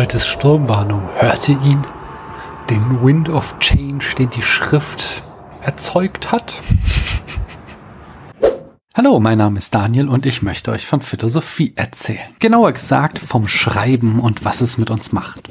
Heute ist Sturmwarnung. Hört ihr ihn? Den Wind of Change, den die Schrift erzeugt hat? Hallo, mein Name ist Daniel und ich möchte euch von Philosophie erzählen. Genauer gesagt vom Schreiben und was es mit uns macht.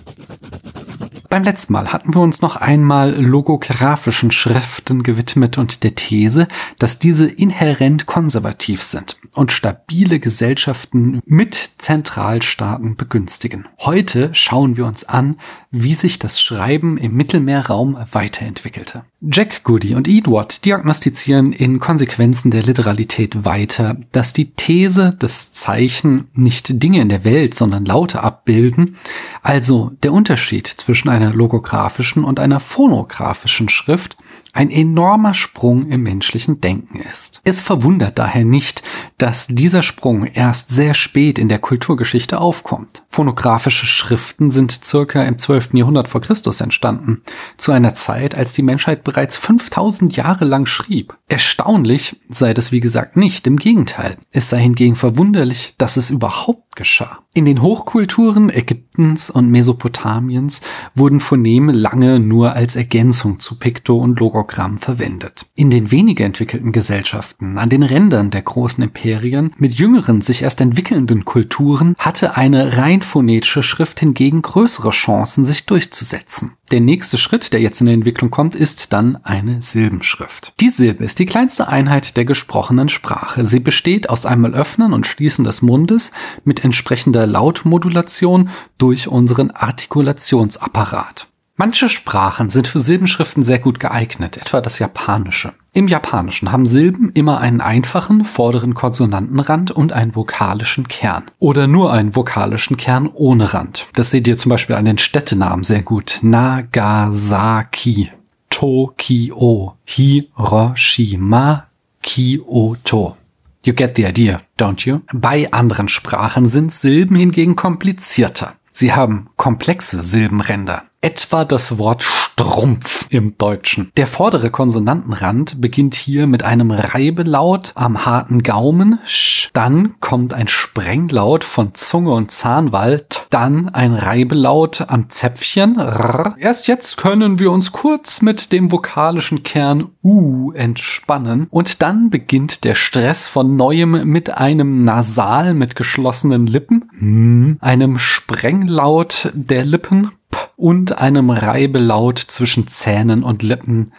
Beim letzten Mal hatten wir uns noch einmal logografischen Schriften gewidmet und der These, dass diese inhärent konservativ sind und stabile Gesellschaften mit Zentralstaaten begünstigen. Heute schauen wir uns an, wie sich das Schreiben im Mittelmeerraum weiterentwickelte. Jack Goody und Edward diagnostizieren in Konsequenzen der Literalität weiter, dass die These des Zeichen nicht Dinge in der Welt, sondern Laute abbilden, also der Unterschied zwischen einer logografischen und einer phonografischen Schrift ein enormer Sprung im menschlichen Denken ist. Es verwundert daher nicht, dass dieser Sprung erst sehr spät in der Kulturgeschichte aufkommt. Phonographische Schriften sind circa im 12. Jahrhundert vor Christus entstanden, zu einer Zeit, als die Menschheit bereits 5000 Jahre lang schrieb. Erstaunlich sei das wie gesagt nicht, im Gegenteil. Es sei hingegen verwunderlich, dass es überhaupt geschah. In den Hochkulturen Ägyptens und Mesopotamiens wurden Phoneme lange nur als Ergänzung zu Pikto- und Logogramm verwendet. In den weniger entwickelten Gesellschaften, an den Rändern der großen Imperien, mit jüngeren, sich erst entwickelnden Kulturen, hatte eine rein phonetische Schrift hingegen größere Chancen, sich durchzusetzen. Der nächste Schritt, der jetzt in der Entwicklung kommt, ist dann eine Silbenschrift. Die Silbe ist die kleinste Einheit der gesprochenen Sprache. Sie besteht aus einmal Öffnen und Schließen des Mundes mit entsprechender Lautmodulation durch unseren Artikulationsapparat. Manche Sprachen sind für Silbenschriften sehr gut geeignet, etwa das Japanische. Im Japanischen haben Silben immer einen einfachen vorderen Konsonantenrand und einen vokalischen Kern. Oder nur einen vokalischen Kern ohne Rand. Das seht ihr zum Beispiel an den Städtenamen sehr gut. Nagasaki, Tokio, Hiroshima, Kyoto. You get the idea, don't you? Bei anderen Sprachen sind Silben hingegen komplizierter. Sie haben komplexe Silbenränder etwa das Wort Strumpf im Deutschen. Der vordere Konsonantenrand beginnt hier mit einem Reibelaut am harten Gaumen, sch, dann kommt ein Sprenglaut von Zunge und Zahnwald, dann ein Reibelaut am Zäpfchen. Rrr. Erst jetzt können wir uns kurz mit dem vokalischen Kern U entspannen. Und dann beginnt der Stress von neuem mit einem Nasal mit geschlossenen Lippen, einem Sprenglaut der Lippen und einem Reibelaut zwischen Zähnen und Lippen.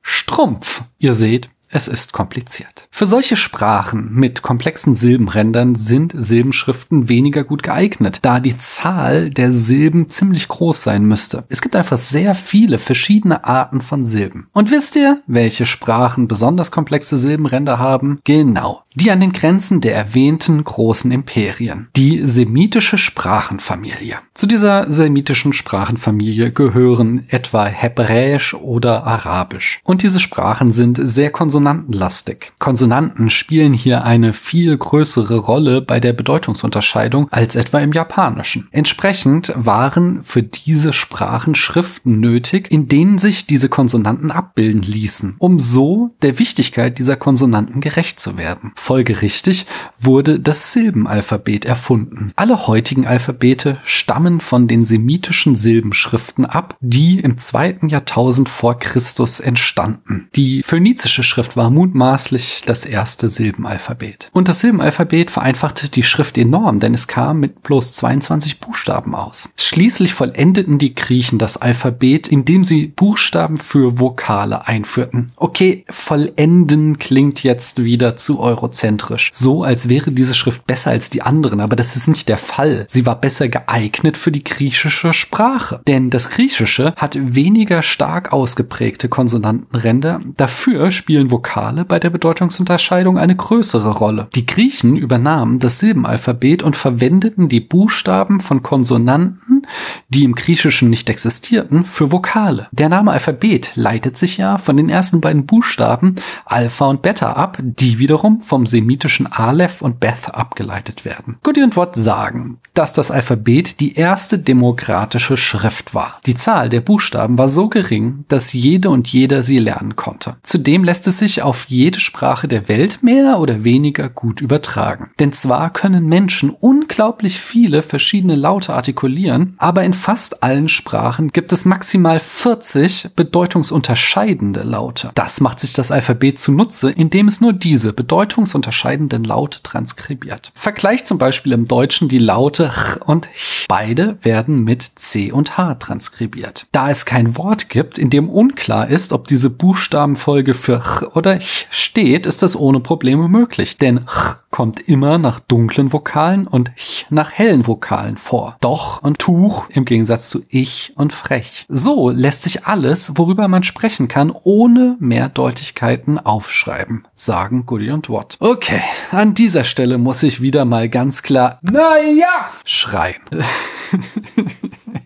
Strumpf. Ihr seht, es ist kompliziert. Für solche Sprachen mit komplexen Silbenrändern sind Silbenschriften weniger gut geeignet, da die Zahl der Silben ziemlich groß sein müsste. Es gibt einfach sehr viele verschiedene Arten von Silben. Und wisst ihr, welche Sprachen besonders komplexe Silbenränder haben? Genau, die an den Grenzen der erwähnten großen Imperien. Die semitische Sprachenfamilie. Zu dieser semitischen Sprachenfamilie gehören etwa Hebräisch oder Arabisch. Und diese Sprachen sind sehr konsonantenlastig. Konsonanten spielen hier eine viel größere Rolle bei der Bedeutungsunterscheidung als etwa im Japanischen. Entsprechend waren für diese Sprachen Schriften nötig, in denen sich diese Konsonanten abbilden ließen, um so der Wichtigkeit dieser Konsonanten gerecht zu werden. Folgerichtig wurde das Silbenalphabet erfunden. Alle heutigen Alphabete stammen von den semitischen Silbenschriften ab, die im zweiten Jahrtausend vor Christus entstanden. Die phönizische Schrift war mutmaßlich das erste Silbenalphabet. Und das Silbenalphabet vereinfachte die Schrift enorm, denn es kam mit bloß 22 Buchstaben aus. Schließlich vollendeten die Griechen das Alphabet, indem sie Buchstaben für Vokale einführten. Okay, vollenden klingt jetzt wieder zu Euro egozentrisch. So, als wäre diese Schrift besser als die anderen, aber das ist nicht der Fall. Sie war besser geeignet für die griechische Sprache. Denn das Griechische hat weniger stark ausgeprägte Konsonantenränder. Dafür spielen Vokale bei der Bedeutungsunterscheidung eine größere Rolle. Die Griechen übernahmen das Silbenalphabet und verwendeten die Buchstaben von Konsonanten, die im Griechischen nicht existierten, für Vokale. Der Name Alphabet leitet sich ja von den ersten beiden Buchstaben Alpha und Beta ab, die wiederum vom semitischen Aleph und Beth abgeleitet werden. Goody und Watt sagen, dass das Alphabet die erste demokratische Schrift war. Die Zahl der Buchstaben war so gering, dass jede und jeder sie lernen konnte. Zudem lässt es sich auf jede Sprache der Welt mehr oder weniger gut übertragen. Denn zwar können Menschen unglaublich viele verschiedene Laute artikulieren, aber in fast allen Sprachen gibt es maximal 40 bedeutungsunterscheidende Laute. Das macht sich das Alphabet zunutze, indem es nur diese bedeutungsunterscheidenden Laute transkribiert. Vergleich zum Beispiel im Deutschen die Laute ch und ch. Beide werden mit c und h transkribiert. Da es kein Wort gibt, in dem unklar ist, ob diese Buchstabenfolge für ch oder ch steht, ist das ohne Probleme möglich, denn ch kommt immer nach dunklen Vokalen und ch nach hellen Vokalen vor. Doch und Tuch im Gegensatz zu ich und frech. So lässt sich alles, worüber man sprechen kann, ohne Mehrdeutigkeiten aufschreiben, sagen Goody und Watt. Okay, an dieser Stelle muss ich wieder mal ganz klar, naja, schreien.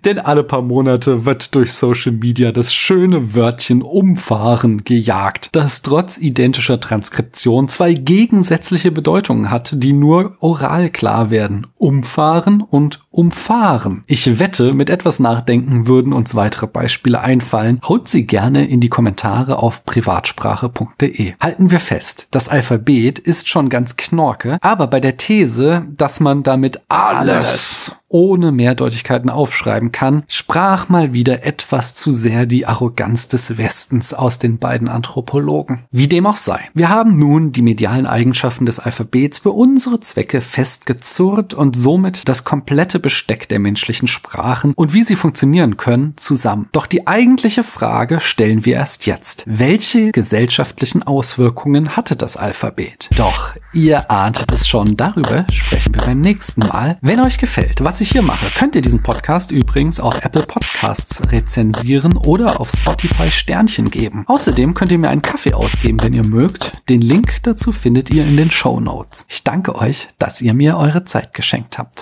Denn alle paar Monate wird durch Social Media das schöne Wörtchen umfahren gejagt, das trotz identischer Transkription zwei gegensätzliche Bedeutungen hat, die nur oral klar werden. Umfahren und umfahren. Ich wette, mit etwas Nachdenken würden uns weitere Beispiele einfallen. Haut sie gerne in die Kommentare auf privatsprache.de. Halten wir fest, das Alphabet ist schon ganz knorke, aber bei der These, dass man damit alles ohne Mehrdeutigkeiten aufschreiben kann, sprach mal wieder etwas zu sehr die Arroganz des Westens aus den beiden Anthropologen. Wie dem auch sei. Wir haben nun die medialen Eigenschaften des Alphabets für unsere Zwecke festgezurrt und somit das komplette Besteck der menschlichen Sprachen und wie sie funktionieren können zusammen. Doch die eigentliche Frage stellen wir erst jetzt. Welche gesellschaftlichen Auswirkungen hatte das Alphabet? Doch, ihr ahntet es schon, darüber sprechen wir beim nächsten Mal. Wenn euch gefällt, ich hier mache, könnt ihr diesen Podcast übrigens auf Apple Podcasts rezensieren oder auf Spotify Sternchen geben. Außerdem könnt ihr mir einen Kaffee ausgeben, wenn ihr mögt. Den Link dazu findet ihr in den Show Notes. Ich danke euch, dass ihr mir eure Zeit geschenkt habt.